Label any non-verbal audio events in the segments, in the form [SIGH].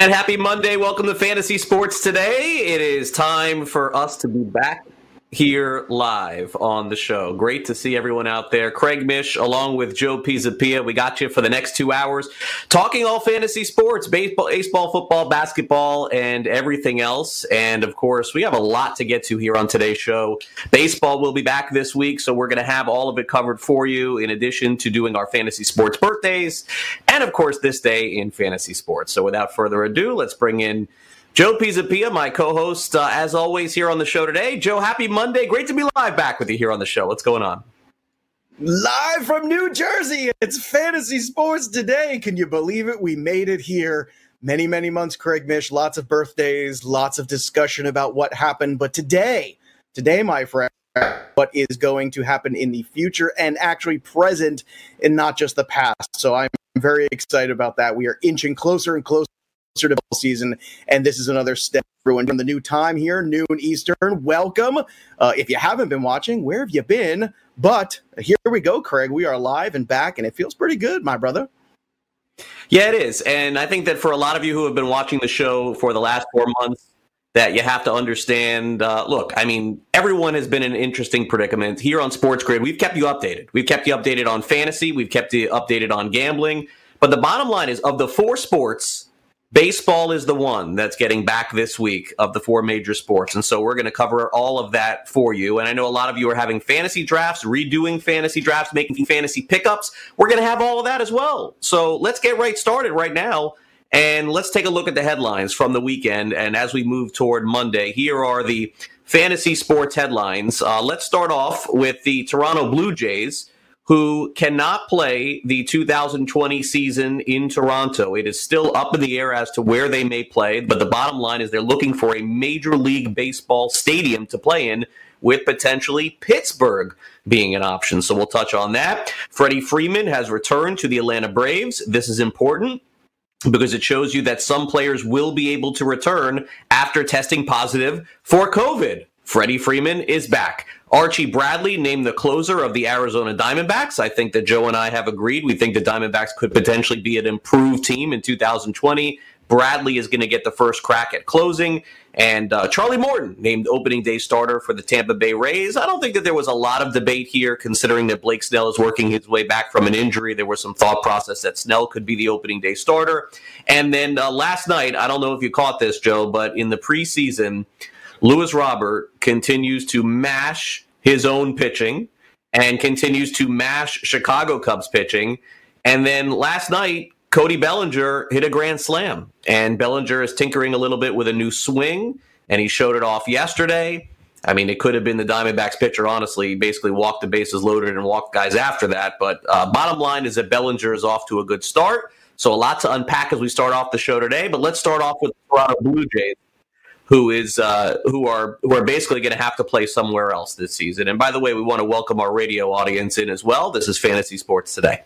And happy Monday. Welcome to Fantasy Sports Today. It is time for us to be back here live on the show. Great to see everyone out there. Craig Mish, along with Joe Pisapia. We got you for the next two hours talking all fantasy sports, baseball, baseball, football, basketball, and everything else. And of course, we have a lot to get to here on today's show. Baseball will be back this week, so we're going to have all of it covered for you, in addition to doing our fantasy sports birthdays, and of course, this day in fantasy sports. So without further ado, let's bring in Joe Pisapia, my co-host, uh, as always, here on the show today. Joe, happy Monday! Great to be live back with you here on the show. What's going on? Live from New Jersey, it's Fantasy Sports today. Can you believe it? We made it here. Many, many months, Craig Mish. Lots of birthdays, lots of discussion about what happened. But today, today, my friend, what is going to happen in the future and actually present and not just the past. So I'm very excited about that. We are inching closer and closer to season, and this is another step. And from the new time here, noon Eastern, welcome. Uh, if you haven't been watching, where have you been? But here we go, Craig. We are live and back, and it feels pretty good, my brother. Yeah, it is. And I think that for a lot of you who have been watching the show for the last four months, that you have to understand. Uh, look, I mean, everyone has been in an interesting predicament here on Sports Grid. We've kept you updated. We've kept you updated on fantasy. We've kept you updated on gambling. But the bottom line is, of the four sports Baseball is the one that's getting back this week of the four major sports. And so we're going to cover all of that for you. And I know a lot of you are having fantasy drafts, redoing fantasy drafts, making fantasy pickups. We're going to have all of that as well. So let's get right started right now. And let's take a look at the headlines from the weekend. And as we move toward Monday, here are the fantasy sports headlines. Uh, let's start off with the Toronto Blue Jays who cannot play the 2020 season in Toronto. It is still up in the air as to where they may play, but the bottom line is they're looking for a Major League Baseball stadium to play in, with potentially Pittsburgh being an option. So we'll touch on that. Freddie Freeman has returned to the Atlanta Braves. This is important because it shows you that some players will be able to return after testing positive for COVID. Freddie Freeman is back. Archie Bradley named the closer of the Arizona Diamondbacks. I think that Joe and I have agreed. We think the Diamondbacks could potentially be an improved team in 2020. Bradley is going to get the first crack at closing. And uh, Charlie Morton named opening day starter for the Tampa Bay Rays. I don't think that there was a lot of debate here, considering that Blake Snell is working his way back from an injury. There was some thought process that Snell could be the opening day starter. And then uh, last night, I don't know if you caught this, Joe, but in the preseason, Luis Robert continues to mash his own pitching and continues to mash Chicago Cubs pitching. And then last night, Cody Bellinger hit a grand slam, and Bellinger is tinkering a little bit with a new swing, and he showed it off yesterday. I mean, it could have been the Diamondbacks pitcher, honestly. He basically walked the bases loaded and walked guys after that. But uh, bottom line is that Bellinger is off to a good start. So a lot to unpack as we start off the show today. But let's start off with the Toronto Blue Jays who is uh, who are who are basically going to have to play somewhere else this season. And by the way, we want to welcome our radio audience in as well. This is Fantasy Sports Today.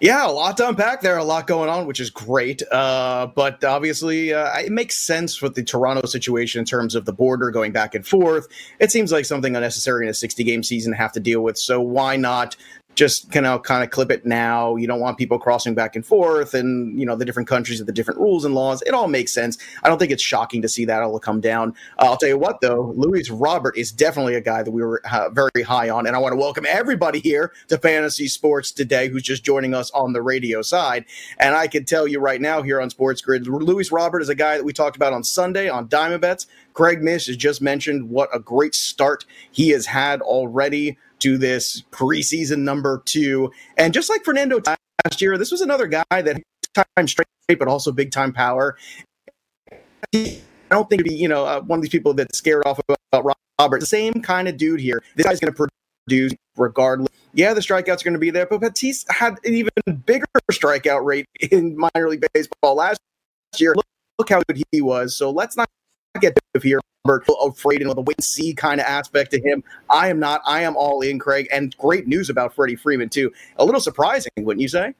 Yeah, a lot to unpack there, a lot going on, which is great. Uh, but obviously, uh, it makes sense with the Toronto situation in terms of the border going back and forth. It seems like something unnecessary in a 60 game season to have to deal with. So why not just kind of kind of clip it now. You don't want people crossing back and forth, and you know the different countries have the different rules and laws. It all makes sense. I don't think it's shocking to see that all come down. Uh, I'll tell you what, though, Luis Robert is definitely a guy that we were uh, very high on, and I want to welcome everybody here to Fantasy Sports today who's just joining us on the radio side. And I can tell you right now here on Sports Grid, Luis Robert is a guy that we talked about on Sunday on Diamond Bets. Craig Mish has just mentioned what a great start he has had already to this preseason number two. And just like Fernando last year, this was another guy that time straight, but also big time power. I don't think be, you know, uh, one of these people that's scared off about Robert. The same kind of dude here. This guy's going to produce regardless. Yeah, the strikeouts are going to be there, but Tatis had an even bigger strikeout rate in minor league baseball last year. Look, look how good he was. So let's not get here afraid and the wait and see kind of aspect to him. I am not. I am all in, Craig. And great news about Freddie Freeman too. A little surprising, wouldn't you say?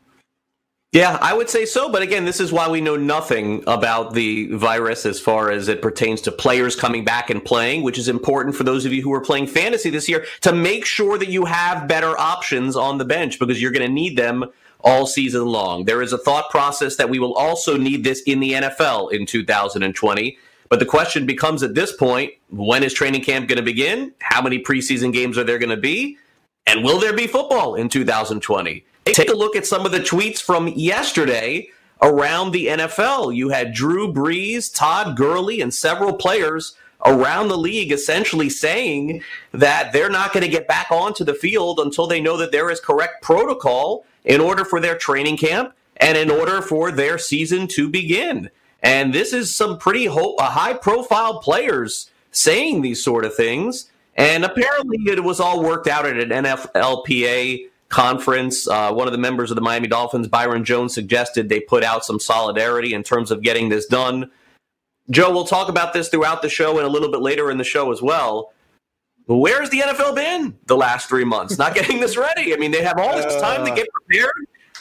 Yeah, I would say so. But again, this is why we know nothing about the virus as far as it pertains to players coming back and playing, which is important for those of you who are playing fantasy this year to make sure that you have better options on the bench because you're going to need them all season long. There is a thought process that we will also need this in the NFL in 2020. But the question becomes at this point when is training camp going to begin? How many preseason games are there going to be? And will there be football in 2020? Take a look at some of the tweets from yesterday around the NFL. You had Drew Brees, Todd Gurley, and several players around the league essentially saying that they're not going to get back onto the field until they know that there is correct protocol in order for their training camp and in order for their season to begin. And this is some pretty ho- uh, high profile players saying these sort of things. And apparently it was all worked out at an NFLPA conference. Uh, one of the members of the Miami Dolphins, Byron Jones, suggested they put out some solidarity in terms of getting this done. Joe, we'll talk about this throughout the show and a little bit later in the show as well. Where's the NFL been the last three months? Not getting this ready. I mean, they have all this time to uh. get prepared.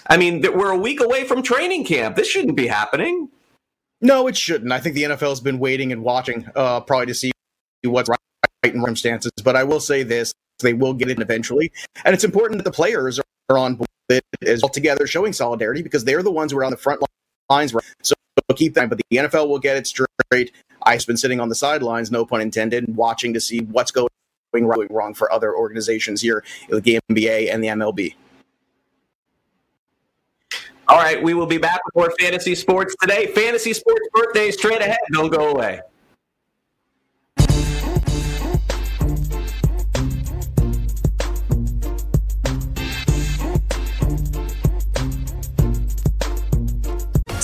I mean, we're a week away from training camp. This shouldn't be happening. No, it shouldn't. I think the NFL has been waiting and watching, uh, probably to see what's right in circumstances. But I will say this: they will get it eventually, and it's important that the players are on board as well together, showing solidarity because they're the ones who are on the front lines. So keep that. But the NFL will get it straight. I've been sitting on the sidelines, no pun intended, watching to see what's going wrong for other organizations here, the NBA and the MLB. All right, we will be back with more fantasy sports today. Fantasy sports birthday straight ahead. Don't go away.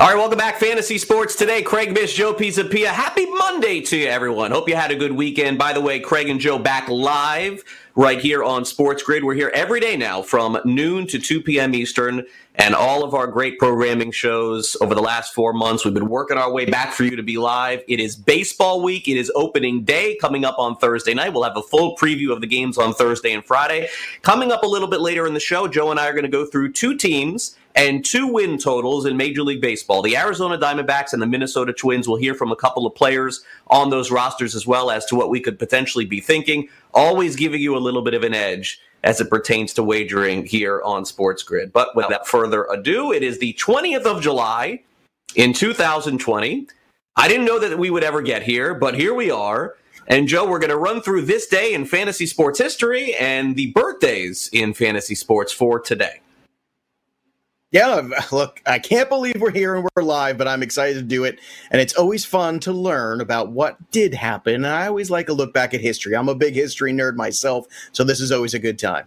All right, welcome back, Fantasy Sports Today. Craig Mish, Joe Pisapia. Happy Monday to you, everyone. Hope you had a good weekend. By the way, Craig and Joe back live right here on Sports Grid. We're here every day now from noon to 2 p.m. Eastern, and all of our great programming shows over the last four months. We've been working our way back for you to be live. It is baseball week. It is opening day coming up on Thursday night. We'll have a full preview of the games on Thursday and Friday. Coming up a little bit later in the show, Joe and I are going to go through two teams and two win totals in Major League Baseball. The Arizona Diamondbacks and the Minnesota Twins will hear from a couple of players on those rosters as well as to what we could potentially be thinking, always giving you a little bit of an edge as it pertains to wagering here on Sports Grid. But without further ado, it is the 20th of July in 2020. I didn't know that we would ever get here, but here we are. And Joe, we're going to run through this day in fantasy sports history and the birthdays in fantasy sports for today. Yeah, [LAUGHS] look, I can't believe we're here and we're live, but I'm excited to do it. And it's always fun to learn about what did happen. And I always like a look back at history. I'm a big history nerd myself, so this is always a good time.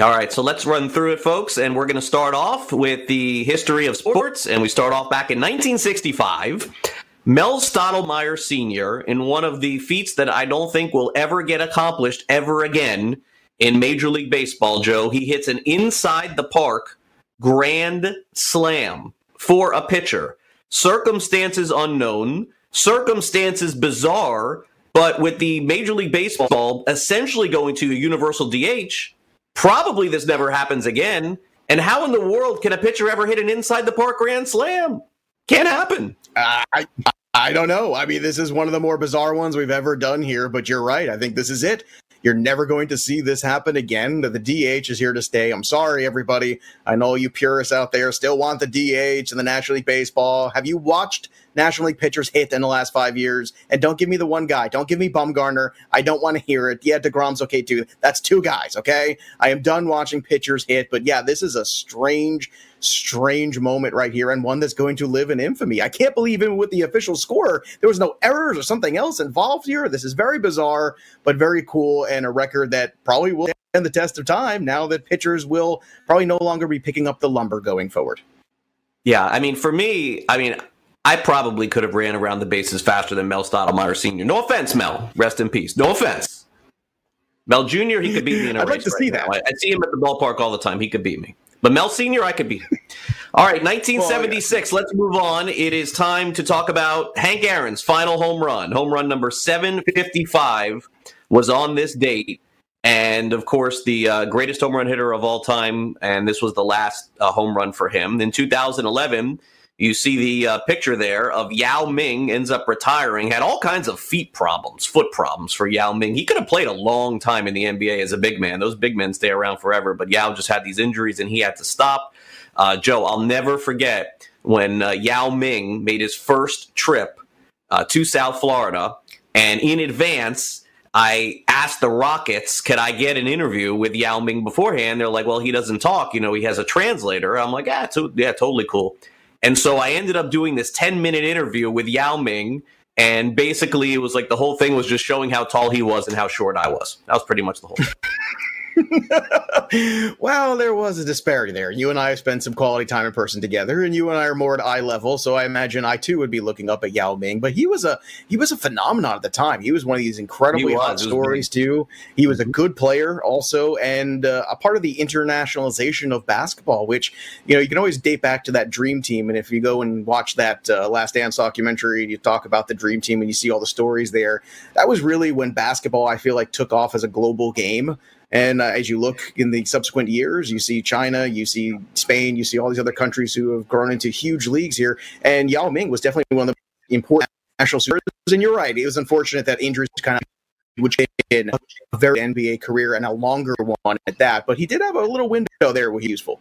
All right, so let's run through it, folks. And we're going to start off with the history of sports. And we start off back in 1965. Mel Stottlemyre Sr., in one of the feats that I don't think will ever get accomplished ever again in Major League Baseball, Joe, he hits an inside the park grand slam for a pitcher. Circumstances unknown, circumstances bizarre, but with the Major League Baseball essentially going to a universal DH, probably this never happens again. And how in the world can a pitcher ever hit an inside the park grand slam? Can't happen. Uh, I I don't know. I mean, this is one of the more bizarre ones we've ever done here, but you're right. I think this is it. You're never going to see this happen again. The DH is here to stay. I'm sorry, everybody. I know you purists out there still want the DH and the National League Baseball. Have you watched National League pitchers hit in the last five years? And don't give me the one guy. Don't give me Bumgarner. I don't want to hear it. Yeah, DeGrom's okay too. That's two guys, okay? I am done watching pitchers hit. But yeah, this is a strange strange moment right here and one that's going to live in infamy. I can't believe even with the official score, there was no errors or something else involved here. This is very bizarre, but very cool and a record that probably will stand the test of time now that pitchers will probably no longer be picking up the lumber going forward. Yeah, I mean, for me, I mean, I probably could have ran around the bases faster than Mel Stottlemyre Sr. No offense, Mel. Rest in peace. No offense. Mel Jr., he could beat me in a I'd race. like to right see now. that. I, I see him at the ballpark all the time. He could beat me. But Mel Sr., I could beat him. All right, 1976. Let's move on. It is time to talk about Hank Aaron's final home run. Home run number 755 was on this date. And of course, the uh, greatest home run hitter of all time. And this was the last uh, home run for him. In 2011, you see the uh, picture there of Yao Ming ends up retiring. Had all kinds of feet problems, foot problems for Yao Ming. He could have played a long time in the NBA as a big man. Those big men stay around forever, but Yao just had these injuries and he had to stop. Uh, Joe, I'll never forget when uh, Yao Ming made his first trip uh, to South Florida, and in advance, I asked the Rockets, could I get an interview with Yao Ming beforehand? They're like, well, he doesn't talk. You know, he has a translator. I'm like, ah, yeah, totally cool. And so I ended up doing this 10 minute interview with Yao Ming. And basically, it was like the whole thing was just showing how tall he was and how short I was. That was pretty much the whole thing. [LAUGHS] well, there was a disparity there. You and I have spent some quality time in person together, and you and I are more at eye level. So I imagine I too would be looking up at Yao Ming. But he was a he was a phenomenon at the time. He was one of these incredibly hot stories too. He was a good player also, and uh, a part of the internationalization of basketball. Which you know you can always date back to that dream team. And if you go and watch that uh, Last Dance documentary, you talk about the dream team, and you see all the stories there. That was really when basketball I feel like took off as a global game. And uh, as you look in the subsequent years, you see China, you see Spain, you see all these other countries who have grown into huge leagues here. And Yao Ming was definitely one of the important national superstars. And you're right; it was unfortunate that injuries kind of which in a very NBA career and a longer one at that. But he did have a little window there where he was useful.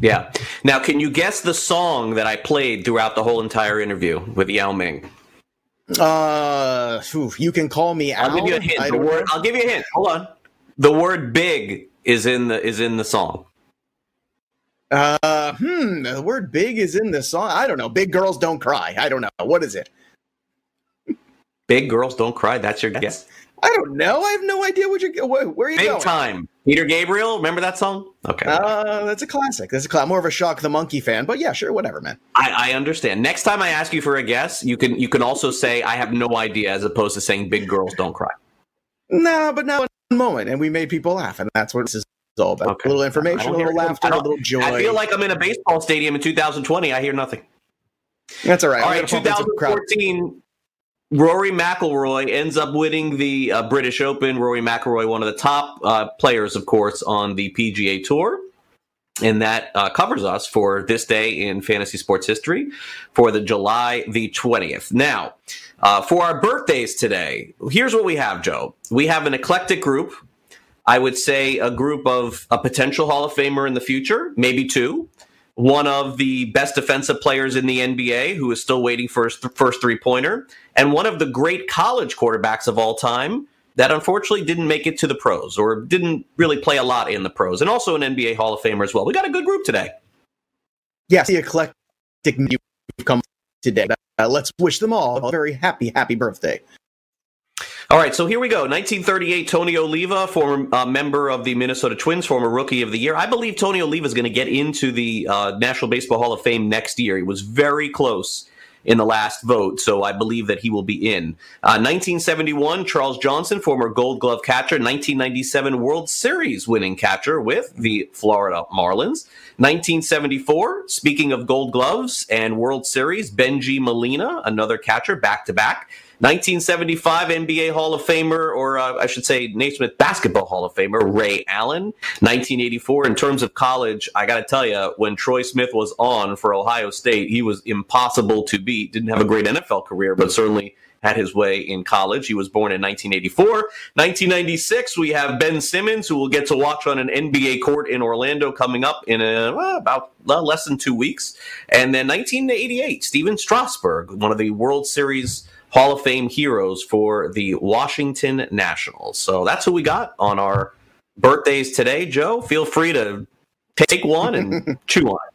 Yeah. Now, can you guess the song that I played throughout the whole entire interview with Yao Ming? Uh, phew, you can call me I'll give you a hint. I The don't word. I'll give you a hint. Hold on. The word "big" is in the is in the song. Uh, hmm. The word "big" is in the song. I don't know. Big girls don't cry. I don't know. What is it? Big girls don't cry. That's your guess. I don't know. I have no idea what you're. Where, where are you Big going? time. Peter Gabriel, remember that song? Okay. Uh, that's a classic. That's a classic. More of a Shock the Monkey fan, but yeah, sure, whatever, man. I, I understand. Next time I ask you for a guess, you can you can also say I have no idea, as opposed to saying big girls don't cry. No, but now moment, and we made people laugh, and that's what this is all about. Okay. A little information, a little laughter, a little joy. I feel like I'm in a baseball stadium in 2020. I hear nothing. that's all right. All right, gonna pump in some crowd. 2014. Rory McIlroy ends up winning the uh, British Open. Rory McIlroy, one of the top uh, players, of course, on the PGA Tour. And that uh, covers us for this day in fantasy sports history for the July the 20th. Now, uh, for our birthdays today, here's what we have, Joe. We have an eclectic group. I would say a group of a potential Hall of Famer in the future, maybe two one of the best defensive players in the NBA who is still waiting for his th- first three pointer, and one of the great college quarterbacks of all time that unfortunately didn't make it to the pros or didn't really play a lot in the pros, and also an NBA Hall of Famer as well. We got a good group today. Yes, the eclectic you've come today. Uh, let's wish them all a very happy, happy birthday. All right, so here we go. 1938, Tony Oliva, former uh, member of the Minnesota Twins, former Rookie of the Year. I believe Tony Oliva is going to get into the uh, National Baseball Hall of Fame next year. He was very close in the last vote, so I believe that he will be in. Uh, 1971, Charles Johnson, former Gold Glove catcher. 1997, World Series winning catcher with the Florida Marlins. 1974, speaking of Gold Gloves and World Series, Benji Molina, another catcher, back to back. 1975 NBA Hall of Famer, or uh, I should say Naismith Basketball Hall of Famer, Ray Allen. 1984, in terms of college, I got to tell you, when Troy Smith was on for Ohio State, he was impossible to beat. Didn't have a great NFL career, but certainly had his way in college. He was born in 1984. 1996, we have Ben Simmons, who we'll get to watch on an NBA court in Orlando coming up in a, well, about less than two weeks. And then 1988, Stephen Strasburg, one of the World Series Hall of Fame heroes for the Washington Nationals. So that's who we got on our birthdays today. Joe, feel free to take one and [LAUGHS] chew on it.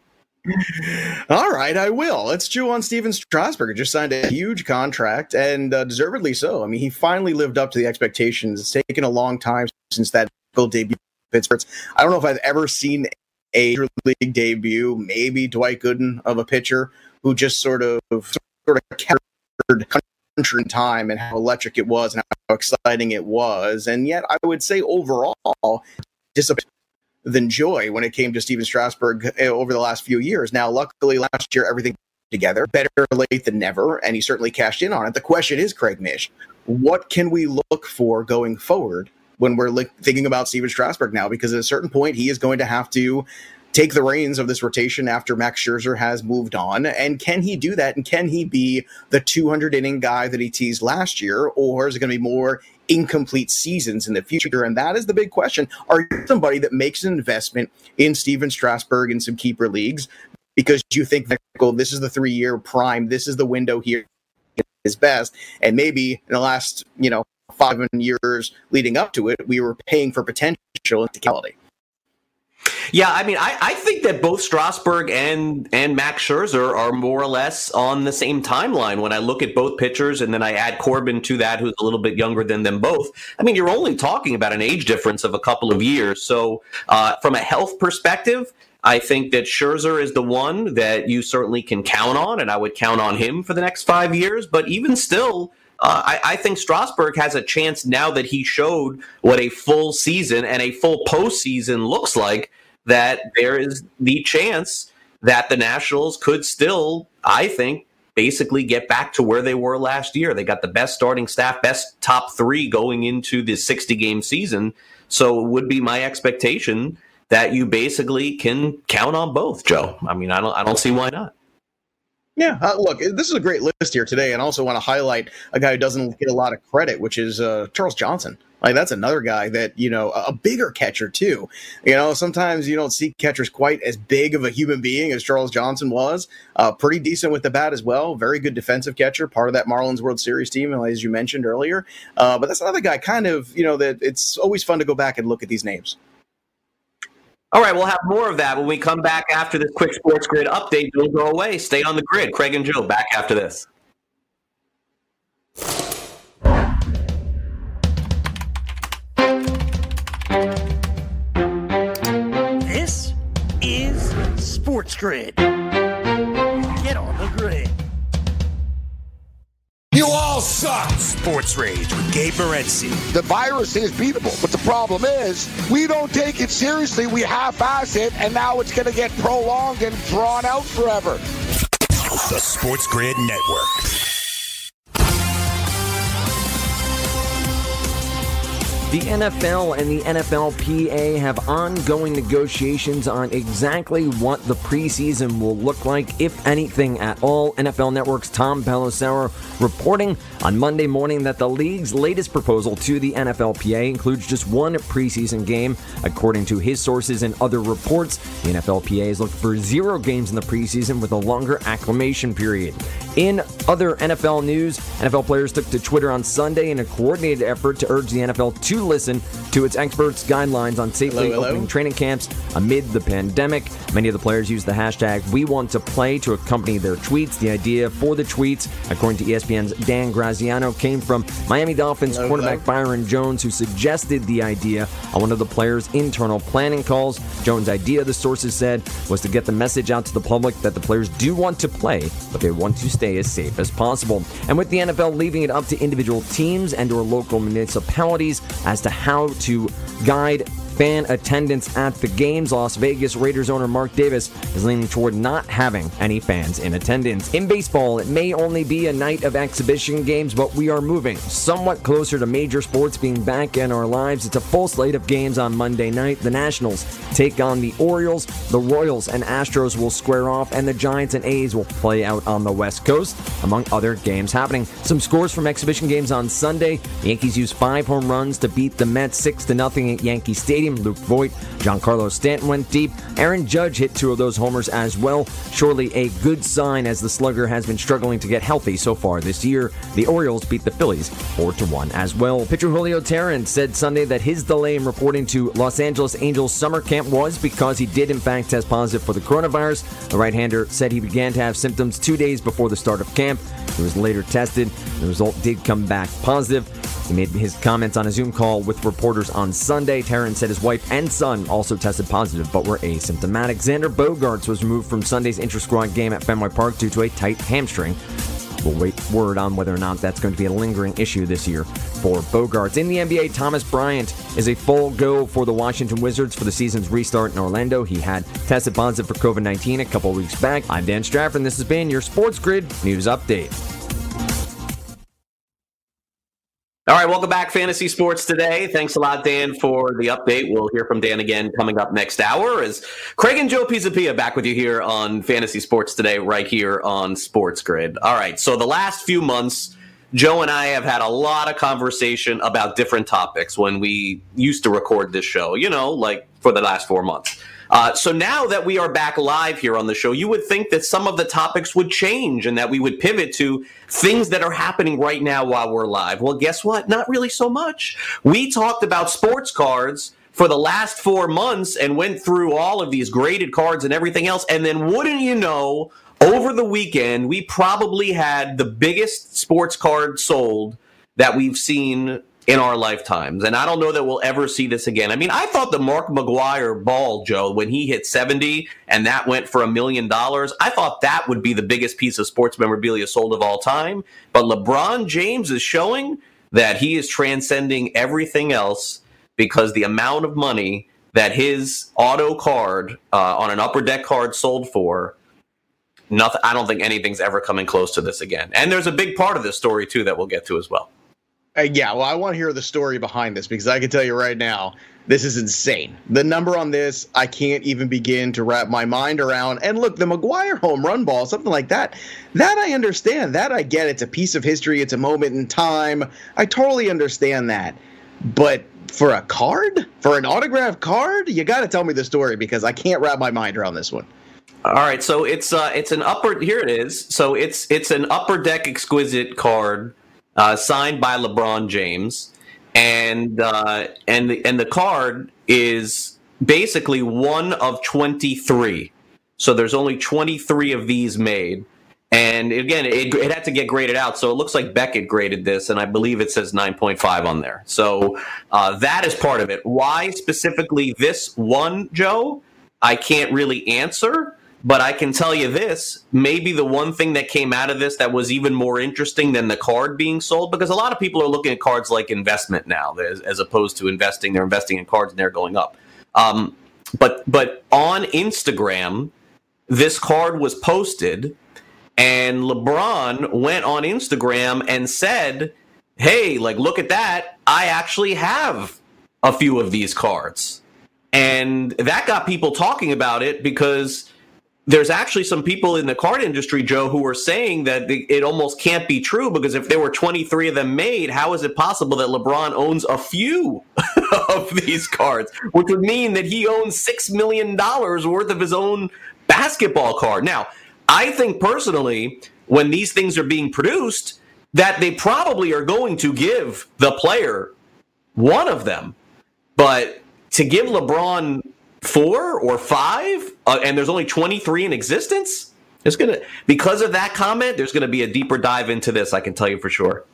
All right, I will. Let's chew on Stephen Strasburg. Just signed a huge contract, and uh, deservedly so. I mean, he finally lived up to the expectations. It's taken a long time since that debut in Pittsburgh. I don't know if I've ever seen a major league debut. Maybe Dwight Gooden of a pitcher who just sort of sort of captured in time and how electric it was and how exciting it was. And yet, I would say overall, disappointed than joy when it came to Stephen Strasburg uh, over the last few years. Now, luckily, last year everything together, better late than never, and he certainly cashed in on it. The question is, Craig Mish, what can we look for going forward when we're li- thinking about Stephen Strasburg now? Because at a certain point, he is going to have to take the reins of this rotation after Max Scherzer has moved on. And can he do that? And can he be the 200 inning guy that he teased last year? Or is it going to be more incomplete seasons in the future? And that is the big question. Are you somebody that makes an investment in Stephen Strasburg in some keeper leagues because you think that well, this is the three year prime, this is the window here is best. And maybe in the last, you know, five years leading up to it, we were paying for potential and technicality. Yeah, I mean, I, I think that both Strasburg and and Max Scherzer are more or less on the same timeline. When I look at both pitchers, and then I add Corbin to that, who's a little bit younger than them both. I mean, you're only talking about an age difference of a couple of years. So, uh, from a health perspective, I think that Scherzer is the one that you certainly can count on, and I would count on him for the next five years. But even still, uh, I, I, think Strasburg has a chance now that he showed what a full season and a full postseason looks like. That there is the chance that the Nationals could still, I think, basically get back to where they were last year. They got the best starting staff, best top three going into the 60 game season. So it would be my expectation that you basically can count on both, Joe. I mean, I don't, I don't see why not. Yeah, uh, look, this is a great list here today, and also want to highlight a guy who doesn't get a lot of credit, which is uh, Charles Johnson. Like that's another guy that you know a bigger catcher too. You know, sometimes you don't see catchers quite as big of a human being as Charles Johnson was. Uh, pretty decent with the bat as well. Very good defensive catcher, part of that Marlins World Series team, as you mentioned earlier. Uh, but that's another guy, kind of you know that it's always fun to go back and look at these names. All right, we'll have more of that when we come back after this quick sports grid update. Don't go away. Stay on the grid. Craig and Joe back after this. Grid. Get on the grid. You all suck. Sports Rage with Gabe Morency. The virus is beatable, but the problem is we don't take it seriously. We half-ass it, and now it's going to get prolonged and drawn out forever. The Sports Grid Network. The NFL and the NFLPA have ongoing negotiations on exactly what the preseason will look like, if anything at all. NFL Network's Tom Pelissero reporting on Monday morning that the league's latest proposal to the NFLPA includes just one preseason game. According to his sources and other reports, the NFLPA is looking for zero games in the preseason with a longer acclimation period. In other NFL news, NFL players took to Twitter on Sunday in a coordinated effort to urge the NFL to listen to its experts' guidelines on safely hello, hello. opening training camps amid the pandemic. Many of the players use the hashtag We Want to Play to accompany their tweets. The idea for the tweets, according to ESPN's Dan Graziano, came from Miami Dolphins hello, quarterback Byron Jones, who suggested the idea on one of the players' internal planning calls. Jones' idea, the sources said, was to get the message out to the public that the players do want to play, but they want to stay as safe as possible. And with the NFL leaving it up to individual teams and or local municipalities as to how to guide fan attendance at the games. Las Vegas Raiders owner Mark Davis is leaning toward not having any fans in attendance. In baseball, it may only be a night of exhibition games, but we are moving somewhat closer to major sports being back in our lives. It's a full slate of games on Monday night. The Nationals take on the Orioles, the Royals and Astros will square off, and the Giants and A's will play out on the West Coast, among other games happening. Some scores from exhibition games on Sunday. The Yankees use five home runs to beat the Mets 6 0 at Yankee Stadium. Stadium. Luke Voit, Giancarlo Stanton went deep. Aaron Judge hit two of those homers as well. Surely a good sign as the slugger has been struggling to get healthy so far this year. The Orioles beat the Phillies 4 1 as well. Pitcher Julio Teheran said Sunday that his delay in reporting to Los Angeles Angels summer camp was because he did in fact test positive for the coronavirus. The right-hander said he began to have symptoms two days before the start of camp. He was later tested. The result did come back positive. He made his comments on a Zoom call with reporters on Sunday. Teheran said his wife and son also tested positive but were asymptomatic. Xander Bogaerts was removed from Sunday's inter-squad game at Fenway Park due to a tight hamstring. We'll wait word on whether or not that's going to be a lingering issue this year for Bogaerts. In the NBA, Thomas Bryant is a full go for the Washington Wizards for the season's restart in Orlando. He had tested positive for COVID 19 a couple weeks back. I'm Dan Strafford, and this has been your Sports Grid News Update. All right, welcome back, Fantasy Sports Today. Thanks a lot, Dan, for the update. We'll hear from Dan again coming up next hour. As Craig and Joe Pisapia back with you here on Fantasy Sports Today, right here on Sports Grid. All right, so the last few months, Joe and I have had a lot of conversation about different topics when we used to record this show. You know, like for the last four months. Uh, so now that we are back live here on the show, you would think that some of the topics would change and that we would pivot to things that are happening right now while we're live. Well, guess what? Not really so much. We talked about sports cards for the last four months and went through all of these graded cards and everything else. And then, wouldn't you know, over the weekend, we probably had the biggest sports card sold that we've seen in our lifetimes. And I don't know that we'll ever see this again. I mean, I thought the Mark McGwire ball, Joe, when he hit 70 and that went for a million dollars, I thought that would be the biggest piece of sports memorabilia sold of all time. But LeBron James is showing that he is transcending everything else because the amount of money that his auto card uh, on an upper deck card sold for nothing i don't think anything's ever coming close to this again and there's a big part of this story too that we'll get to as well uh, yeah, well, I want to hear the story behind this because I can tell you right now, this is insane. The number on this, I can't even begin to wrap my mind around. And look, the McGwire home run ball, something like that, that I understand. That I get. It's a piece of history, it's a moment in time. I totally understand that. But for a card, for an autograph card, you got to tell me the story because I can't wrap my mind around this one. All right, so it's uh, it's an upper. Here it is. So it's it's an upper deck exquisite card uh, signed by LeBron James, and uh, and the, and the card is basically one of twenty three. So there's only twenty three of these made. And again, it, it, had to get graded out. So it looks like Beckett graded this, and I believe it says 9.5 on there. So uh, that is part of it. Why specifically this one, Joe? I can't really answer But I can tell you this maybe the one thing that came out of this that was even more interesting than the card being sold, because a lot of people are looking at cards like investment now, as, as opposed to investing. They're investing in cards and they're going up. Um, but but on Instagram, this card was posted, and LeBron went on Instagram and said, "Hey, like look at that! I actually have a few of these cards," and that got people talking about it because there's actually some people in the card industry, Joe, who are saying that it almost can't be true because if there were 23 of them made, how is it possible that LeBron owns a few [LAUGHS] of these cards? Which would mean that he owns $6 million worth of his own basketball card. Now, I think personally, when these things are being produced, that they probably are going to give the player one of them. But to give LeBron four or five, uh, and there's only 23 in existence. It's gonna because of that comment. There's gonna be a deeper dive into this. I can tell you for sure.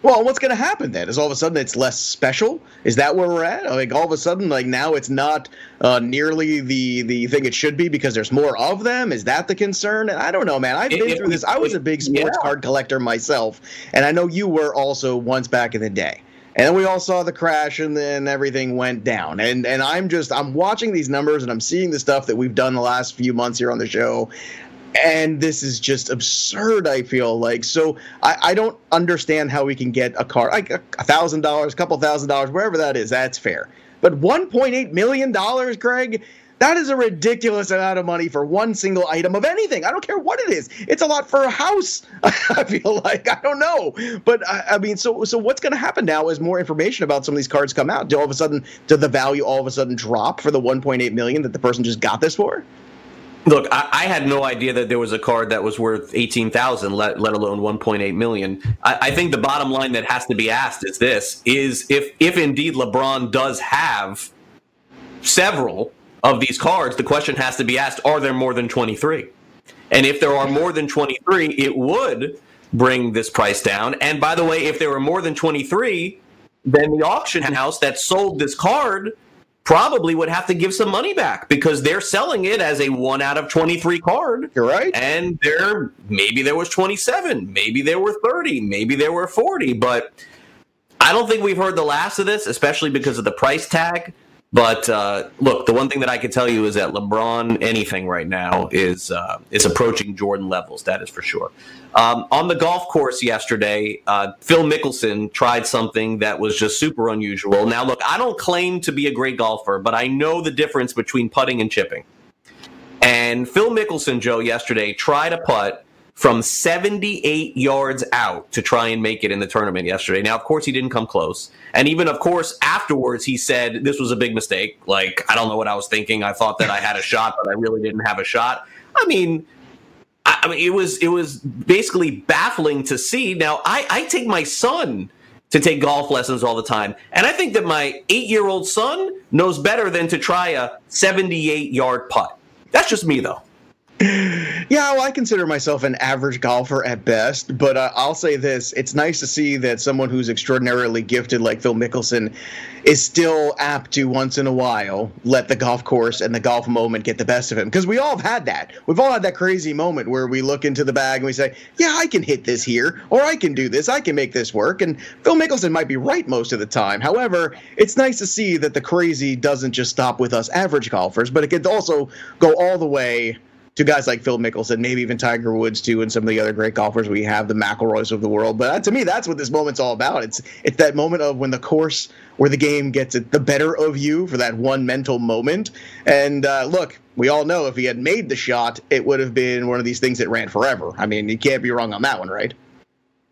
Well, what's going to happen then? Is all of a sudden it's less special? Is that where we're at? Like all of a sudden, like now it's not uh, nearly the the thing it should be because there's more of them. Is that the concern? I don't know, man. I've been through this. I was a big sports yeah. card collector myself, and I know you were also once back in the day. And then we all saw the crash, and then everything went down. And and I'm just I'm watching these numbers, and I'm seeing the stuff that we've done the last few months here on the show, and this is just absurd. I feel like so I, I don't understand how we can get a car like a thousand dollars, a couple thousand dollars, wherever that is. That's fair. But 1.8 million dollars, Greg. That is a ridiculous amount of money for one single item of anything. I don't care what it is. It's a lot for a house. [LAUGHS] I feel like I don't know, but I, I mean, so so what's going to happen now as more information about some of these cards come out? Do all of a sudden, did the value all of a sudden drop for the 1.8 million that the person just got this for? Look, I, I, had no idea that there was a card that was worth eighteen thousand, let let alone one point eight million. I, I think the bottom line that has to be asked is this: is if if indeed LeBron does have several of these cards, the question has to be asked are there more than 23? And if there are more than 23, it would bring this price down. And by the way, if there were more than 23, then the auction house that sold this card probably would have to give some money back because they're selling it as a 1 out of 23 card. You're right. And there maybe there was 27, maybe there were 30, maybe there were 40, but I don't think we've heard the last of this, especially because of the price tag. But uh, look, the one thing that I can tell you is that LeBron, anything right now, is uh, is approaching Jordan levels. That is for sure. Um, on the golf course yesterday, uh, Phil Mickelson tried something that was just super unusual. Now, look, I don't claim to be a great golfer, but I know the difference between putting and chipping. And Phil Mickelson, Joe, yesterday tried a putt from 78 yards out to try and make it in the tournament yesterday. Now, of course, he didn't come close. And even, of course, afterwards, he said this was a big mistake. Like, I don't know what I was thinking. I thought that I had a shot, but I really didn't have a shot. I mean, I, mean, it was it was basically baffling to see. Now, I, I take my son to take golf lessons all the time, and I think that my eight year old son knows better than to try a 78 yard putt. That's just me, though. Yeah, well, I consider myself an average golfer at best, but uh, I'll say this: it's nice to see that someone who's extraordinarily gifted, like Phil Mickelson, is still apt to once in a while let the golf course and the golf moment get the best of him. Because we all have had that. We've all had that crazy moment where we look into the bag and we say, "Yeah, I can hit this here, or I can do this, I can make this work." And Phil Mickelson might be right most of the time. However, it's nice to see that the crazy doesn't just stop with us average golfers, but it could also go all the way to guys like Phil Mickelson, maybe even Tiger Woods too, and some of the other great golfers we have, the McIlroys of the world. But to me, that's what this moment's all about. It's it's that moment of when the course or the game gets it the better of you for that one mental moment. And uh, look, we all know if he had made the shot, it would have been one of these things that ran forever. I mean, you can't be wrong on that one, right?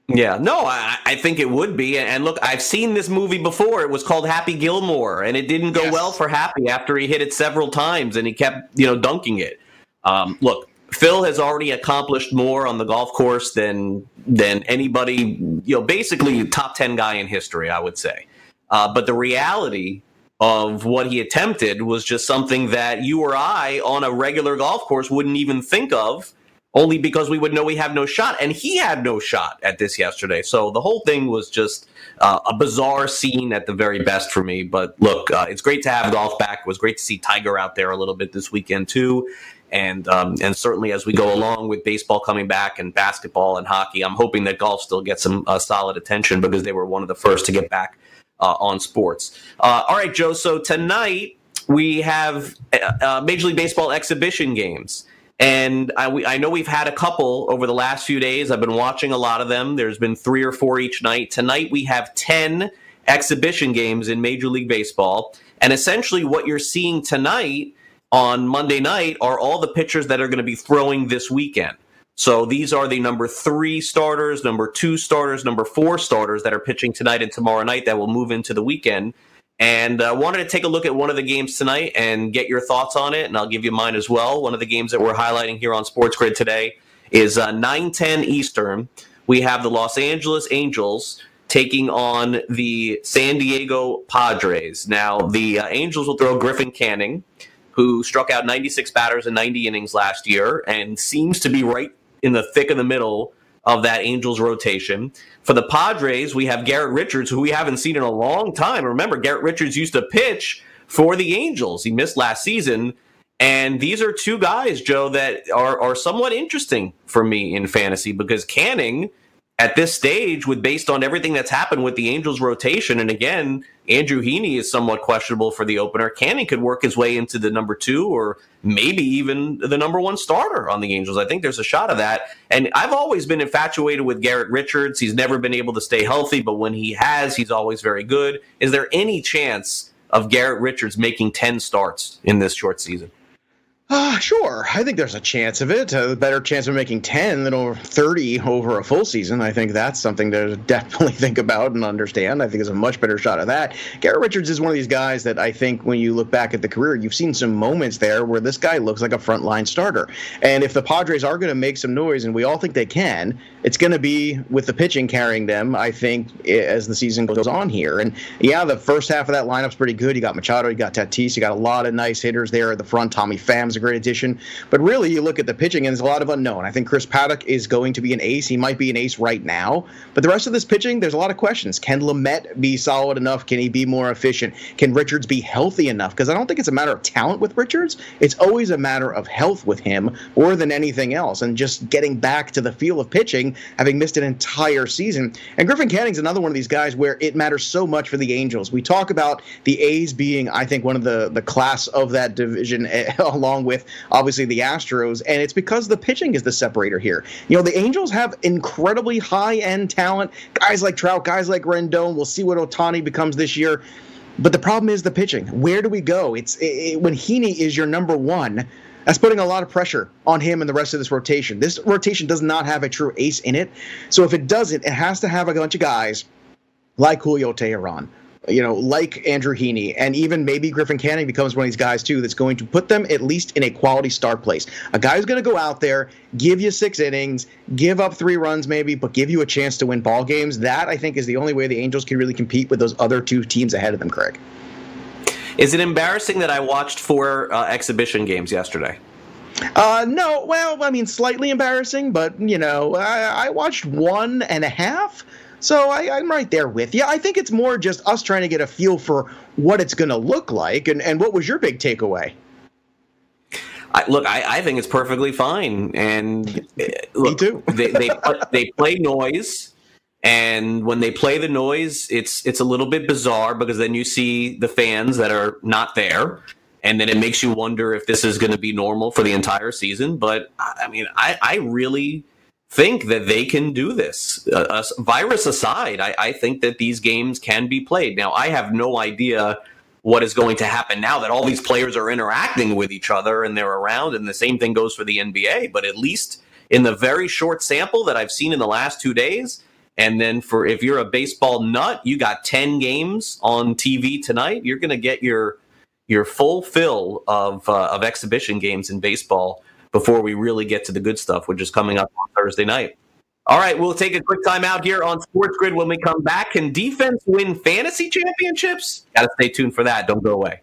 Yeah, no, I, I, think it would be. And look, I've seen this movie before. It was called Happy Gilmore, and it didn't go yes. well for Happy after he hit it several times and he kept, you know, dunking it. Um, look, Phil has already accomplished more on the golf course than than anybody. You know, basically top ten guy in history, I would say. Uh, but the reality of what he attempted was just something that you or I on a regular golf course wouldn't even think of only because we would know we have no shot. And he had no shot at this yesterday. So the whole thing was just uh, a bizarre scene at the very best for me. But look, uh, it's great to have golf back. It was great to see Tiger out there a little bit this weekend, too. And um, and certainly as we go along with baseball coming back and basketball and hockey, I'm hoping that golf still gets some uh, solid attention because they were one of the first to get back uh, on sports. Uh, all right, Joe. So tonight we have uh, Major League Baseball exhibition games. And I, we, I, know we've had a couple over the last few days. I've been watching a lot of them. There's been three or four each night. Tonight we have 10 exhibition games in Major League Baseball. And essentially, what you're seeing tonight on Monday night are all the pitchers that are going to be throwing this weekend. So these are the number three starters, number two starters, number four starters that are pitching tonight and tomorrow night that will move into the weekend. And I uh, wanted to take a look at one of the games tonight and get your thoughts on it, and I'll give you mine as well. One of the games that we're highlighting here on Sports Grid today is uh, 9:10 Eastern. We have the Los Angeles Angels taking on the San Diego Padres. Now, the uh, Angels will throw Griffin Canning, who struck out 96 batters in 90 innings last year and seems to be right in the thick of the middle of that Angels rotation. For the Padres, we have Garrett Richards, who we haven't seen in a long time. Remember, Garrett Richards used to pitch for the Angels. He missed last season. And these are two guys, Joe, that are, are somewhat interesting for me in fantasy because Canning – at this stage, with based on everything that's happened with the Angels rotation, and again, Andrew Heaney is somewhat questionable for the opener. Canning could work his way into the number two or maybe even the number one starter on the Angels. I think there's a shot of that. And I've always been infatuated with Garrett Richards. He's never been able to stay healthy, but when he has, he's always very good. Is there any chance of Garrett Richards making 10 starts in this short season? Uh, sure. I think there's a chance of it. A better chance of making 10 than over 30 over a full season. I think that's something to [LAUGHS] definitely think about and understand. I think there's a much better shot of that. Garrett Richards is one of these guys that I think when you look back at the career, you've seen some moments there where this guy looks like a frontline starter. And if the Padres are going to make some noise, and we all think they can, it's going to be with the pitching carrying them, I think, as the season goes on here. And yeah, the first half of that lineup's pretty good. You got Machado, you got Tatis, you got a lot of nice hitters there at the front. Tommy Pham's a great addition. But really, you look at the pitching, and there's a lot of unknown. I think Chris Paddack is going to be an ace. He might be an ace right now. But the rest of this pitching, there's a lot of questions. Can Lamet be solid enough? Can he be more efficient? Can Richards be healthy enough? Because I don't think it's a matter of talent with Richards. It's always a matter of health with him more than anything else. And just getting back to the feel of pitching, having missed an entire season. And Griffin Canning's another one of these guys where it matters so much for the Angels. We talk about the A's being, I think, one of the, the class of that division, [LAUGHS] along with obviously the Astros, and it's because the pitching is the separator here. You know, the Angels have incredibly high end talent, guys like Trout, guys like Rendon. We'll see what Ohtani becomes this year. But the problem is the pitching. Where do we go? It's it, when Heaney is your number one. That's putting a lot of pressure on him and the rest of this rotation. This rotation does not have a true ace in it. So if it doesn't, it has to have a bunch of guys like Julio Teheran, you know, like Andrew Heaney, and even maybe Griffin Canning becomes one of these guys too that's going to put them at least in a quality start place. A guy who's going to go out there, give you six innings, give up three runs maybe, but give you a chance to win ball games. That I think is the only way the Angels can really compete with those other two teams ahead of them, Craig. Is it embarrassing that I watched four uh, exhibition games yesterday? Uh, no, well, I mean, slightly embarrassing, but you know, I, I watched one and a half. So I, am right there with you. I think it's more just us trying to get a feel for what it's going to look like. And, and what was your big takeaway? I, look, I, I, think it's perfectly fine. And [LAUGHS] look, Me too. they, they, [LAUGHS] they play noise. And when they play the noise, it's it's a little bit bizarre because then you see the fans that are not there, and then it makes you wonder if this is going to be normal for the entire season. But I mean, I, I really think that they can do this. Uh, uh, virus aside, I, I think that these games can be played. Now, I have no idea what is going to happen now that all these players are interacting with each other and they're around, and the same thing goes for the NBA. But at least in the very short sample that I've seen in the last two days, and then for if you're a baseball nut, you got 10 games on TV tonight, you're going to get your your full fill of uh, of exhibition games in baseball before we really get to the good stuff, which is coming up on Thursday night. All right, we'll take a quick time out here on Sports Grid when we come back. Can defense win fantasy championships? Got to stay tuned for that. Don't go away.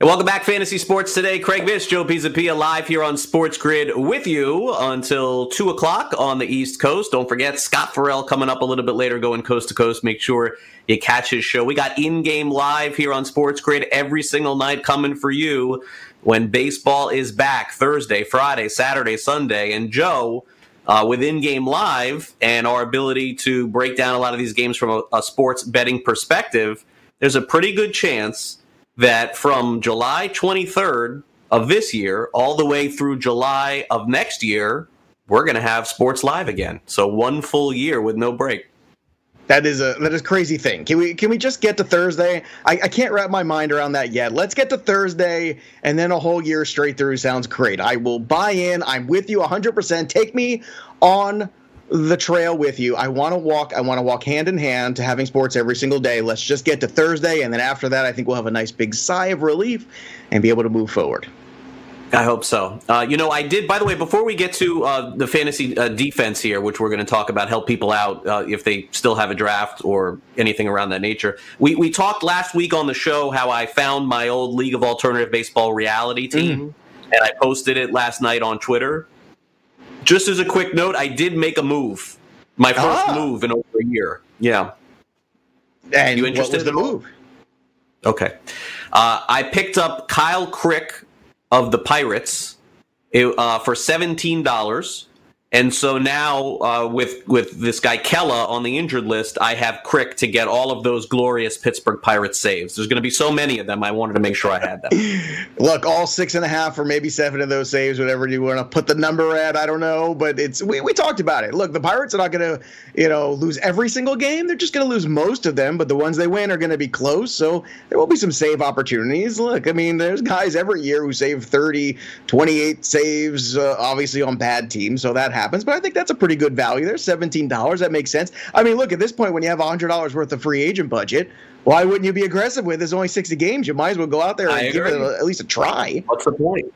And welcome back, Fantasy Sports Today. Craig Mish, Joe Pisapia, live here on Sports Grid with you until 2 o'clock on the East Coast. Don't forget, Scott Ferrall coming up a little bit later, going coast to coast. Make sure you catch his show. We got in game live here on Sports Grid every single night coming for you when baseball is back Thursday, Friday, Saturday, Sunday. And Joe, uh, with in game live and our ability to break down a lot of these games from a, a sports betting perspective, there's a pretty good chance that from July 23rd of this year all the way through July of next year, we're going to have sports live again. So one full year with no break. That is a that is a crazy thing. Can we can we just get to Thursday? I, I can't wrap my mind around that yet. Let's get to Thursday and then a whole year straight through sounds great. I will buy in. I'm with you 100%. Take me on the trail with you. I want to walk. I want to walk hand in hand to having sports every single day. Let's just get to Thursday, and then after that, I think we'll have a nice big sigh of relief and be able to move forward. I hope so. Uh, you know, I did. By the way, before we get to uh, the fantasy uh, defense here, which we're going to talk about, help people out uh, if they still have a draft or anything around that nature. We we talked last week on the show how I found my old League of Alternative Baseball reality team, mm. and I posted it last night on Twitter. Just as a quick note, I did make a move. My first ah. move in over a year. Yeah. And you interested what was the move? Okay. Uh, I picked up Kyle Crick of the Pirates uh, for seventeen dollars. And so now, uh, with with this guy Kela on the injured list, I have Crick to get all of those glorious Pittsburgh Pirates saves. There's going to be so many of them. I wanted to make sure I had them. [LAUGHS] Look, all six and a half or maybe seven of those saves, whatever you want to put the number at, I don't know, but it's we, we talked about it. Look, the Pirates are not going to you know lose every single game. They're just going to lose most of them, but the ones they win are going to be close. So there will be some save opportunities. Look, I mean, there's guys every year who save 30, 28 saves, uh, obviously on bad teams, so that happens. But I think that's a pretty good value. There's seventeen dollars. That makes sense. I mean, look at this point when you have hundred dollars worth of free agent budget. Why wouldn't you be aggressive with? There's only sixty games. You might as well go out there and give it a, at least a try. What's the point?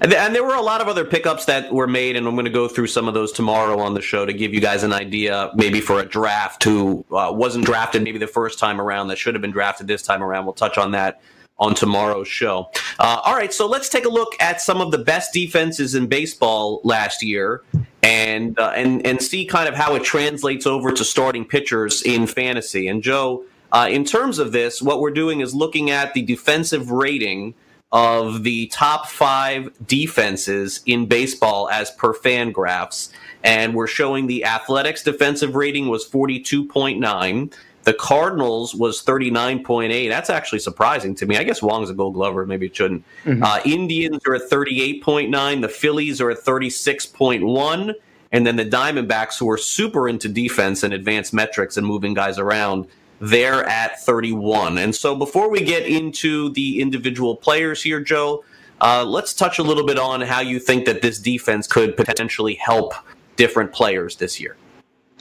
And, and, there were a lot of other pickups that were made, and I'm going to go through some of those tomorrow on the show to give you guys an idea, maybe for a draft who uh, wasn't drafted maybe the first time around that should have been drafted this time around. We'll touch on that on tomorrow's show. Uh, all right, so let's take a look at some of the best defenses in baseball last year, and uh, and and see kind of how it translates over to starting pitchers in fantasy. And Joe, uh, in terms of this, what we're doing is looking at the defensive rating of the top five defenses in baseball as per Fangraphs, and we're showing the Athletics defensive rating was forty two point nine. The Cardinals was 39.8. That's actually surprising to me. I guess Wong's a gold glover. Maybe it shouldn't. Mm-hmm. Uh, Indians are at 38.9. The Phillies are at 36.1. And then the Diamondbacks, who are super into defense and advanced metrics and moving guys around, they're at 31. And so before we get into the individual players here, Joe, uh, let's touch a little bit on how you think that this defense could potentially help different players this year.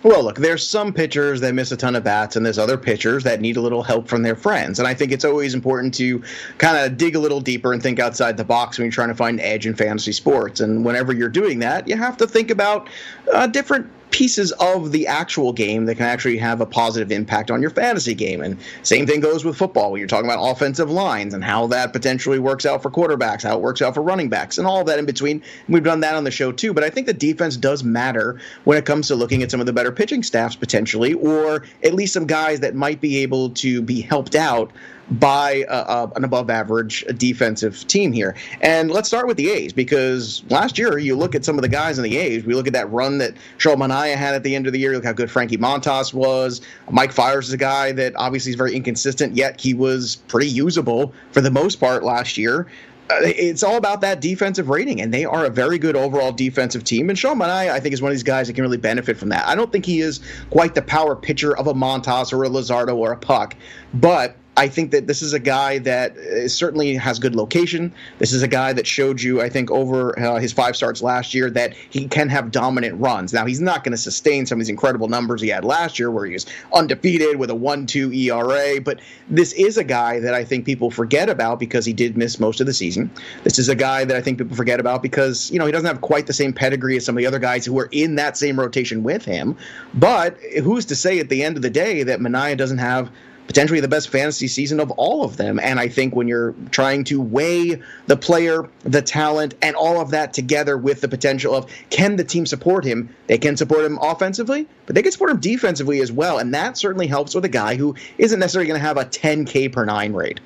Well, look, there's some pitchers that miss a ton of bats, and there's other pitchers that need a little help from their friends. And I think it's always important to kind of dig a little deeper and think outside the box when you're trying to find edge in fantasy sports. And whenever you're doing that, you have to think about uh, different pieces of the actual game that can actually have a positive impact on your fantasy game. And same thing goes with football when you're talking about offensive lines and how that potentially works out for quarterbacks, how it works out for running backs, and all that in between. We've done that on the show too. But I think the defense does matter when it comes to looking at some of the better pitching staffs potentially, or at least some guys that might be able to be helped out by an above average defensive team here. And let's start with the A's because last year you look at some of the guys in the A's. We look at that run that Joel Manaea had at the end of the year. Look how good Frankie Montas was. Mike Fiers is a guy that obviously is very inconsistent, yet he was pretty usable for the most part last year. Uh, it's all about that defensive rating, and they are a very good overall defensive team. And Sean Manaea, I think, is one of these guys that can really benefit from that. I don't think he is quite the power pitcher of a Montas or a Luzardo or a Puk, but I think that this is a guy that uh, certainly has good location. This is a guy that showed you, I think, over uh, his five starts last year that he can have dominant runs. Now, he's not going to sustain some of these incredible numbers he had last year where he was undefeated with a 1 2 ERA, but this is a guy that I think people forget about because he did miss most of the season. This is a guy that I think people forget about because, you know, he doesn't have quite the same pedigree as some of the other guys who are in that same rotation with him. But who's to say at the end of the day that Manaea doesn't have potentially the best fantasy season of all of them. And I think when you're trying to weigh the player, the talent, and all of that together with the potential of can the team support him, they can support him offensively, but they can support him defensively as well. And that certainly helps with a guy who isn't necessarily going to have a 10K per nine rate.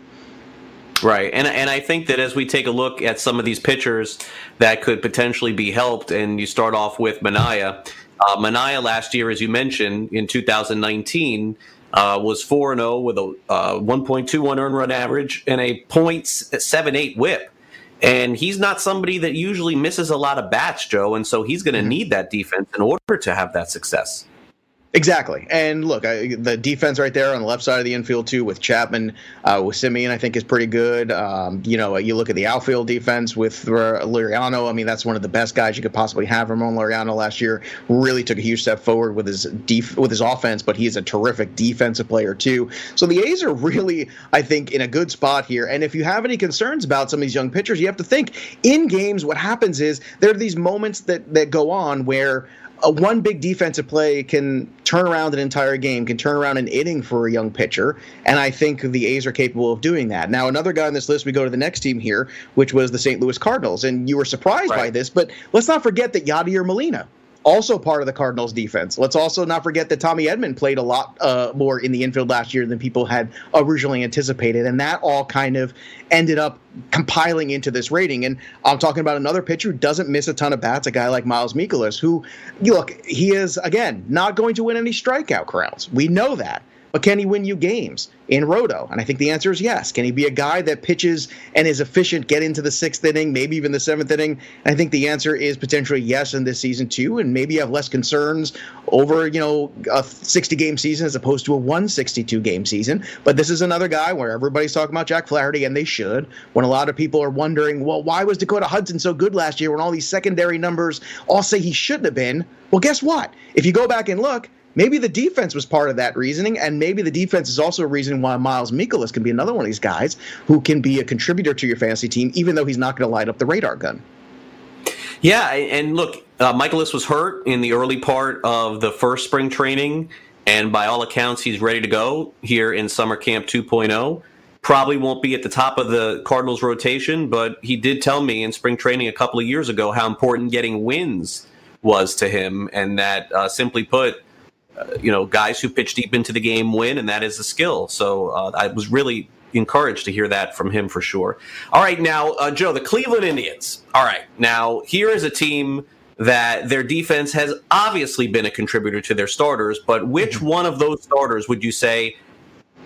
Right, and and I think that as we take a look at some of these pitchers that could potentially be helped, and you start off with Manaea. Uh, Manaea last year, as you mentioned, in 2019, uh, was 4 0 with a uh, 1.21 earned run average and a .78 whip. And he's not somebody that usually misses a lot of bats, Joe. And so he's going to mm-hmm. need that defense in order to have that success. Exactly. And look, I, the defense right there on the left side of the infield, too, with Chapman, uh, with Semien, I think is pretty good. Um, you know, you look at the outfield defense with Laureano. I mean, that's one of the best guys you could possibly have. Ramon Laureano last year really took a huge step forward with his def- with his offense, but he's a terrific defensive player, too. So the A's are really, I think, in a good spot here. And if you have any concerns about some of these young pitchers, you have to think in games, what happens is there are these moments that, that go on where a one big defensive play can turn around an entire game, can turn around an inning for a young pitcher, and I think the A's are capable of doing that. Now, another guy on this list, we go to the next team here, which was the St. Louis Cardinals, and you were surprised right. by this, but let's not forget that Yadier Molina also part of the Cardinals defense. Let's also not forget that Tommy Edman played a lot uh, more in the infield last year than people had originally anticipated, and that all kind of ended up compiling into this rating. And I'm talking about another pitcher who doesn't miss a ton of bats, a guy like Miles Mikolas, who, look, he is again not going to win any strikeout crowns. We know that. But can he win you games in Roto? And I think the answer is yes. Can he be a guy that pitches and is efficient, get into the sixth inning, maybe even the seventh inning? And I think the answer is potentially yes in this season too. And maybe have less concerns over, you know, a 60 game season as opposed to a 162 game season. But this is another guy where everybody's talking about Jack Flaherty, and they should. When a lot of people are wondering, well, why was Dakota Hudson so good last year when all these secondary numbers all say he shouldn't have been? Well, guess what? If you go back and look, maybe the defense was part of that reasoning, and maybe the defense is also a reason why Miles Mikolas can be another one of these guys who can be a contributor to your fantasy team, even though he's not going to light up the radar gun. Yeah, and look, uh, Mikolas was hurt in the early part of the first spring training, and by all accounts, he's ready to go here in summer camp 2.0. Probably won't be at the top of the Cardinals rotation, but he did tell me in spring training a couple of years ago how important getting wins was to him, and that uh, simply put, you know, guys who pitch deep into the game win, and that is a skill. So uh, I was really encouraged to hear that from him for sure. All right, now, uh, Joe, the Cleveland Indians. All right, now here is a team that their defense has obviously been a contributor to their starters, but which mm-hmm. one of those starters would you say?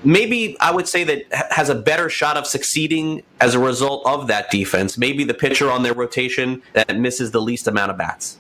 Maybe I would say that has a better shot of succeeding as a result of that defense. Maybe the pitcher on their rotation that misses the least amount of bats.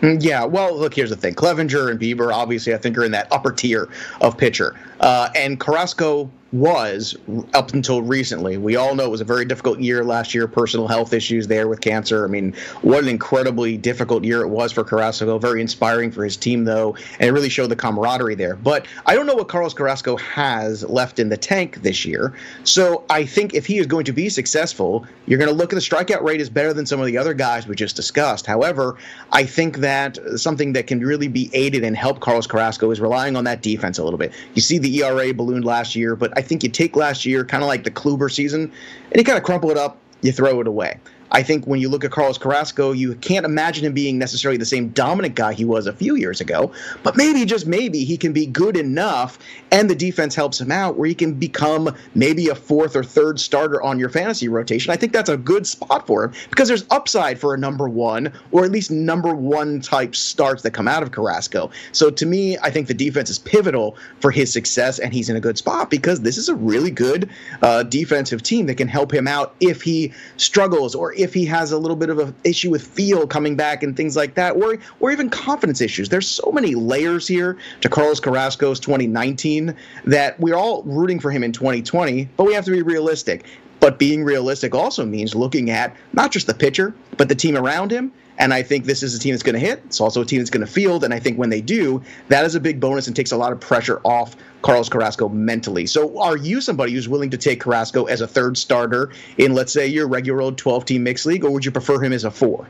Mm, yeah, well, look, here's the thing. Clevinger and Bieber, obviously, I think, are in that upper tier of pitcher. Uh, and Carrasco was up until recently. We all know it was a very difficult year last year, personal health issues there with cancer. I mean, what an incredibly difficult year it was for Carrasco. Very inspiring for his team, though, and it really showed the camaraderie there. But I don't know what Carlos Carrasco has left in the tank this year. So I think if he is going to be successful, you're going to look at the strikeout rate is better than some of the other guys we just discussed. However, I think that something that can really be aided and help Carlos Carrasco is relying on that defense a little bit. You see the ERA ballooned last year, but I think you take last year, kind of like the Kluber season, and you kind of crumple it up, you throw it away. I think when you look at Carlos Carrasco, you can't imagine him being necessarily the same dominant guy he was a few years ago, but maybe, just maybe, he can be good enough and the defense helps him out where he can become maybe a fourth or third starter on your fantasy rotation. I think that's a good spot for him because there's upside for a number one or at least number one type starts that come out of Carrasco. So to me, I think the defense is pivotal for his success and he's in a good spot because this is a really good uh, defensive team that can help him out if he struggles or if he has a little bit of an issue with feel coming back and things like that, or or even confidence issues. There's so many layers here to Carlos Carrasco's 2019 that we're all rooting for him in 2020, but we have to be realistic. But being realistic also means looking at not just the pitcher, but the team around him and I think this is a team that's going to hit. It's also a team that's going to field. And I think when they do, that is a big bonus and takes a lot of pressure off Carlos Carrasco mentally. So are you somebody who's willing to take Carrasco as a third starter in, let's say, your regular old 12 team mixed league, or would you prefer him as a four?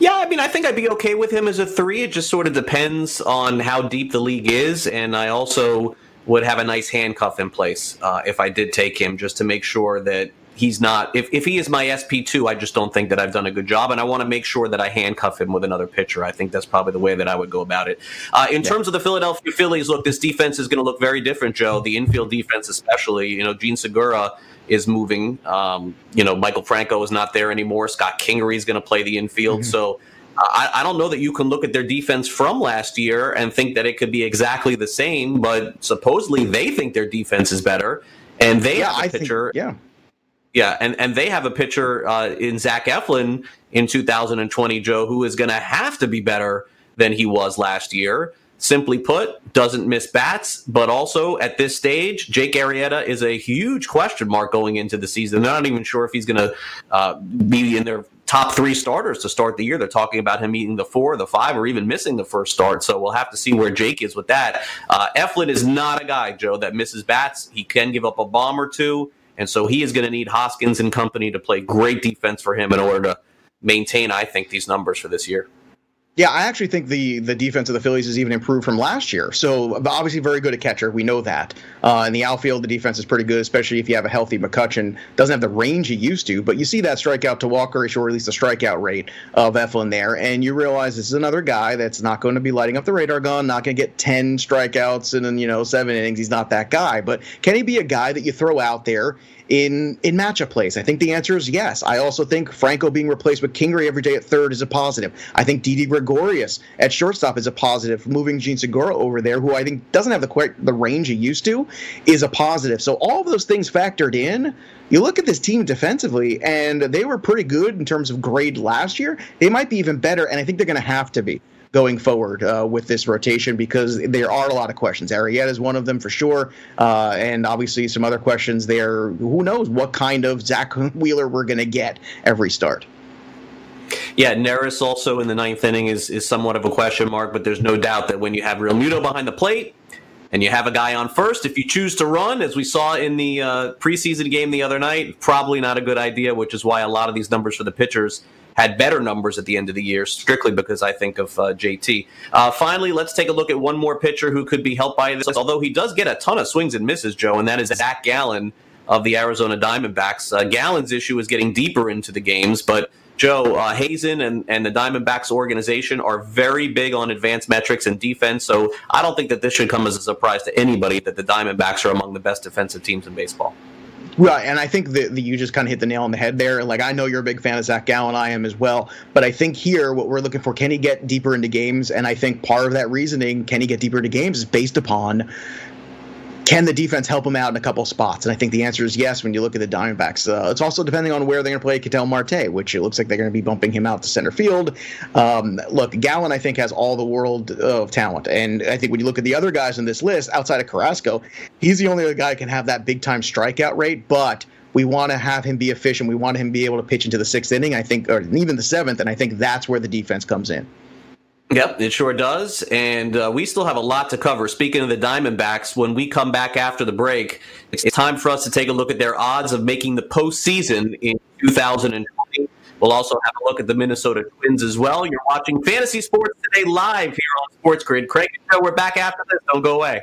Yeah, I mean, I think I'd be okay with him as a three. It just sort of depends on how deep the league is. And I also would have a nice handcuff in place uh, if I did take him just to make sure that he's not if, if he is my sp2 i just don't think that i've done a good job and i want to make sure that i handcuff him with another pitcher i think that's probably the way that i would go about it uh, in yeah. terms of the philadelphia phillies look this defense is going to look very different joe the infield defense especially you know jean segura is moving um, you know maikel franco is not there anymore scott kingery is going to play the infield mm-hmm. so I, I, don't know that you can look at their defense from last year and think that it could be exactly the same, but supposedly they think their defense is better, and they yeah, have a pitcher. Think, yeah yeah, and, and they have a pitcher uh, in Zach Eflin in 2020, Joe, who is going to have to be better than he was last year. Simply put, doesn't miss bats, but also at this stage, Jake Arrieta is a huge question mark going into the season. They're not even sure if he's going to uh, be in their top three starters to start the year. They're talking about him eating the four, the five, or even missing the first start. So we'll have to see where Jake is with that. Uh, Eflin is not a guy, Joe, that misses bats. He can give up a bomb or two. And so he is going to need Hoskins and company to play great defense for him in order to maintain, I think, these numbers for this year. Yeah, I actually think the the defense of the Phillies has even improved from last year. So obviously very good at catcher, we know that. Uh, in the outfield, the defense is pretty good, especially if you have a healthy McCutchen. Doesn't have the range he used to, but you see that strikeout to Walker ratio, or at least the strikeout rate of Eflin there, and you realize this is another guy that's not going to be lighting up the radar gun, not going to get ten strikeouts in you know seven innings. He's not that guy, but can he be a guy that you throw out there in in matchup plays? I think the answer is yes. I also think Franco being replaced with Kingery every day at third is a positive. I think Didi Gregorius at shortstop is a positive. Moving Jean Segura over there, who I think doesn't have the quite the range he used to, is a positive. So all of those things factored in. You look at this team defensively, and they were pretty good in terms of grade last year. They might be even better, and I think they're going to have to be going forward uh, with this rotation because there are a lot of questions. Arrieta is one of them for sure, uh, and obviously some other questions there. Who knows what kind of Zack Wheeler we're going to get every start. Yeah, Neris also in the ninth inning is, is somewhat of a question mark, but there's no doubt that when you have Realmuto behind the plate and you have a guy on first, if you choose to run, as we saw in the uh, preseason game the other night, probably not a good idea, which is why a lot of these numbers for the pitchers had better numbers at the end of the year, strictly because I think of uh, JT. Uh, finally, let's take a look at one more pitcher who could be helped by this, although he does get a ton of swings and misses, Joe, and that is Zac Gallen of the Arizona Diamondbacks. Uh, Gallen's issue is getting deeper into the games, but Joe, uh, Hazen and, and the Diamondbacks organization are very big on advanced metrics and defense. So I don't think that this should come as a surprise to anybody that the Diamondbacks are among the best defensive teams in baseball. Right, and I think that, you just kind of hit the nail on the head there. Like I know you're a big fan of Zac Gallen, I am as well. But I think here, what we're looking for, can he get deeper into games? And I think part of that reasoning, can he get deeper into games, is based upon can the defense help him out in a couple spots? And I think the answer is yes when you look at the Diamondbacks. Uh, it's also depending on where they're going to play Ketel Marte, which it looks like they're going to be bumping him out to center field. Um, look, Gallen, I think, has all the world of talent. And I think when you look at the other guys on this list, outside of Carrasco, he's the only other guy who can have that big time strikeout rate. But we want to have him be efficient. We want him to be able to pitch into the sixth inning, I think, or even the seventh. And I think that's where the defense comes in. Yep, it sure does. And uh, we still have a lot to cover. Speaking of the Diamondbacks, when we come back after the break, it's time for us to take a look at their odds of making the postseason in 2020. We'll also have a look at the Minnesota Twins as well. You're watching Fantasy Sports Today live here on Sports Grid. Craig, we're back after this. Don't go away.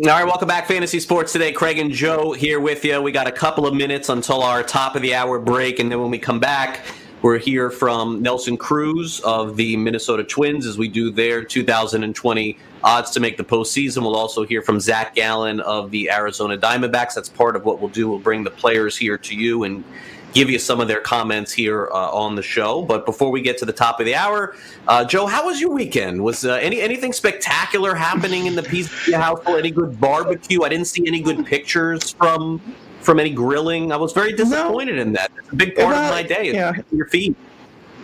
All right, welcome back, Fantasy Sports Today. Craig and Joe here with you. We got a couple of minutes until our top of the hour break, and then when we come back, we're here from Nelson Cruz of the Minnesota Twins as we do their 2020 odds to make the postseason. We'll also hear from Zac Gallen of the Arizona Diamondbacks. That's part of what we'll do. We'll bring the players here to you and give you some of their comments here uh, on the show. But before we get to the top of the hour, uh, Joe, how was your weekend? Was uh, any anything spectacular happening in the Pizza [LAUGHS] household? Any good barbecue? I didn't see any good pictures from from any grilling. I was very disappointed no. in that. It's a big part of my day. Yeah. Your feet.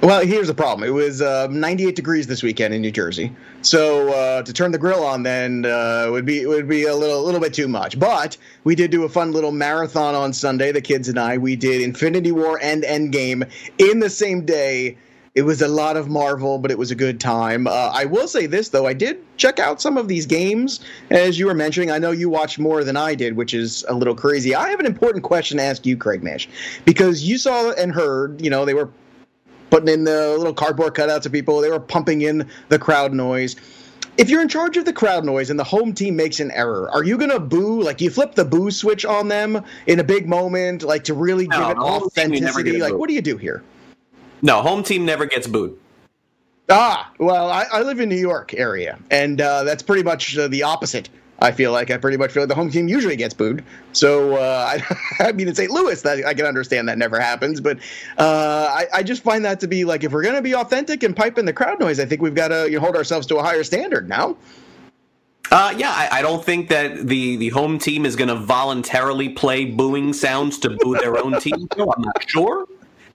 Well, here's the problem. It was uh, 98 degrees this weekend in New Jersey, so uh, to turn the grill on then uh, would be would be a little little bit too much. But we did do a fun little marathon on Sunday. The kids and I we did Infinity War and Endgame in the same day. It was a lot of Marvel, but it was a good time. Uh, I will say this though, I did check out some of these games as you were mentioning. I know you watched more than I did, which is a little crazy. I have an important question to ask you, Craig Mish, because you saw and heard. You know, they were putting in the little cardboard cutouts of people. They were pumping in the crowd noise. If you're in charge of the crowd noise and the home team makes an error, are you going to boo? Like, you flip the boo switch on them in a big moment, like to really no, give it authenticity? Like, what do you do here? No, home team never gets booed. Ah, well, I, I live in New York area, and uh, that's pretty much uh, the opposite I feel like I pretty much feel like the home team usually gets booed. So uh, [LAUGHS] I, I, mean, in St. Louis, that I can understand that never happens, but uh, I, I, just find that to be like if we're going to be authentic and pipe in the crowd noise, I think we've got to you know, hold ourselves to a higher standard now. Uh, yeah, I, I, don't think that the, the home team is going to voluntarily play booing sounds to boo their own team. No, I'm not sure,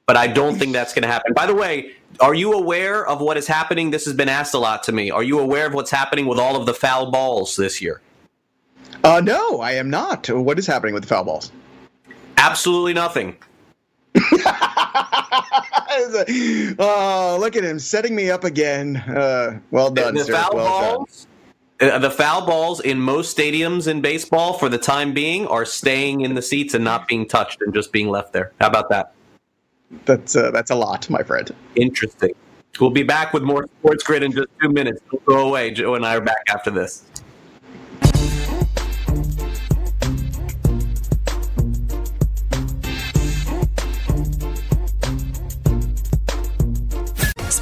but I don't think that's going to happen. By the way, are you aware of what is happening? This has been asked a lot to me. Are you aware of what's happening with all of the foul balls this year? Uh, no, I am not. What is happening with the foul balls? Absolutely nothing. oh, [LAUGHS] look at him setting me up again. Uh, well done, the sir. Foul well balls, done. Uh, the foul balls in most stadiums in baseball, for the time being, are staying in the seats and not being touched and just being left there. How about that? That's uh, that's a lot, my friend. Interesting. We'll be back with more Sports Grid in just two minutes. Don't go away. Joe and I are back after this.